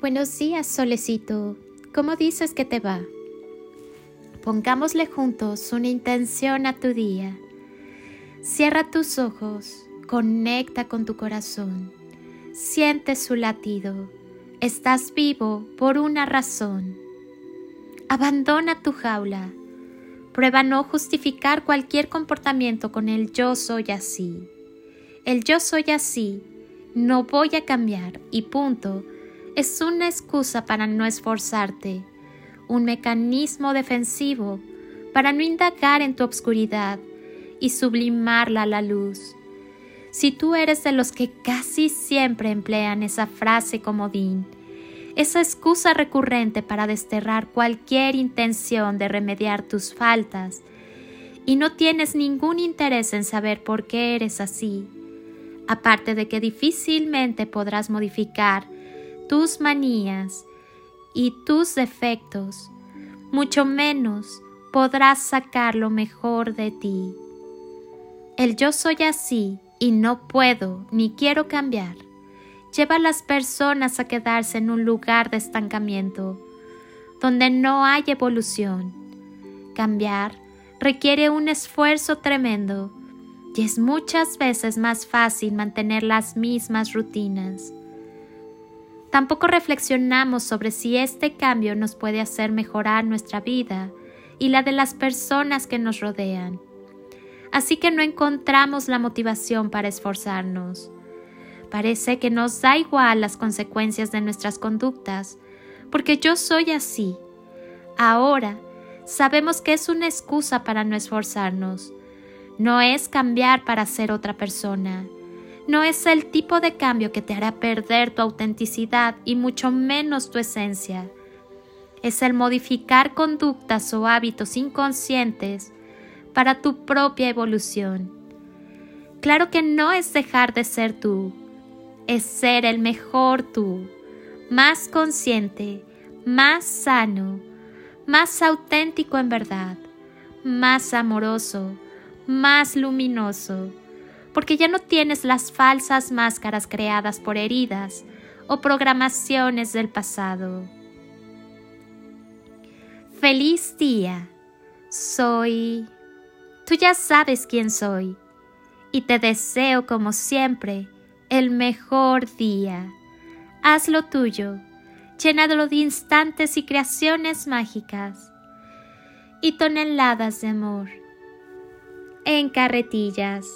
Buenos días, solecito. ¿Cómo dices que te va? Pongámosle juntos una intención a tu día. Cierra tus ojos, conecta con tu corazón, siente su latido. Estás vivo por una razón. Abandona tu jaula. Prueba no justificar cualquier comportamiento con el yo soy así. El yo soy así, no voy a cambiar y punto es una excusa para no esforzarte, un mecanismo defensivo para no indagar en tu obscuridad y sublimarla a la luz. Si tú eres de los que casi siempre emplean esa frase comodín, esa excusa recurrente para desterrar cualquier intención de remediar tus faltas, y no tienes ningún interés en saber por qué eres así, aparte de que difícilmente podrás modificar tus manías y tus defectos, mucho menos podrás sacar lo mejor de ti. El yo soy así y no puedo ni quiero cambiar. Lleva a las personas a quedarse en un lugar de estancamiento, donde no hay evolución. Cambiar requiere un esfuerzo tremendo y es muchas veces más fácil mantener las mismas rutinas. Tampoco reflexionamos sobre si este cambio nos puede hacer mejorar nuestra vida y la de las personas que nos rodean. Así que no encontramos la motivación para esforzarnos. Parece que nos da igual las consecuencias de nuestras conductas, porque yo soy así. Ahora sabemos que es una excusa para no esforzarnos. No es cambiar para ser otra persona no es el tipo de cambio que te hará perder tu autenticidad y mucho menos tu esencia. Es el modificar conductas o hábitos inconscientes para tu propia evolución. Claro que no es dejar de ser tú, es ser el mejor tú, más consciente, más sano, más auténtico en verdad, más amoroso, más luminoso porque ya no tienes las falsas máscaras creadas por heridas o programaciones del pasado. Feliz día. Soy... Tú ya sabes quién soy y te deseo como siempre el mejor día. Hazlo tuyo, llenadlo de instantes y creaciones mágicas y toneladas de amor en carretillas.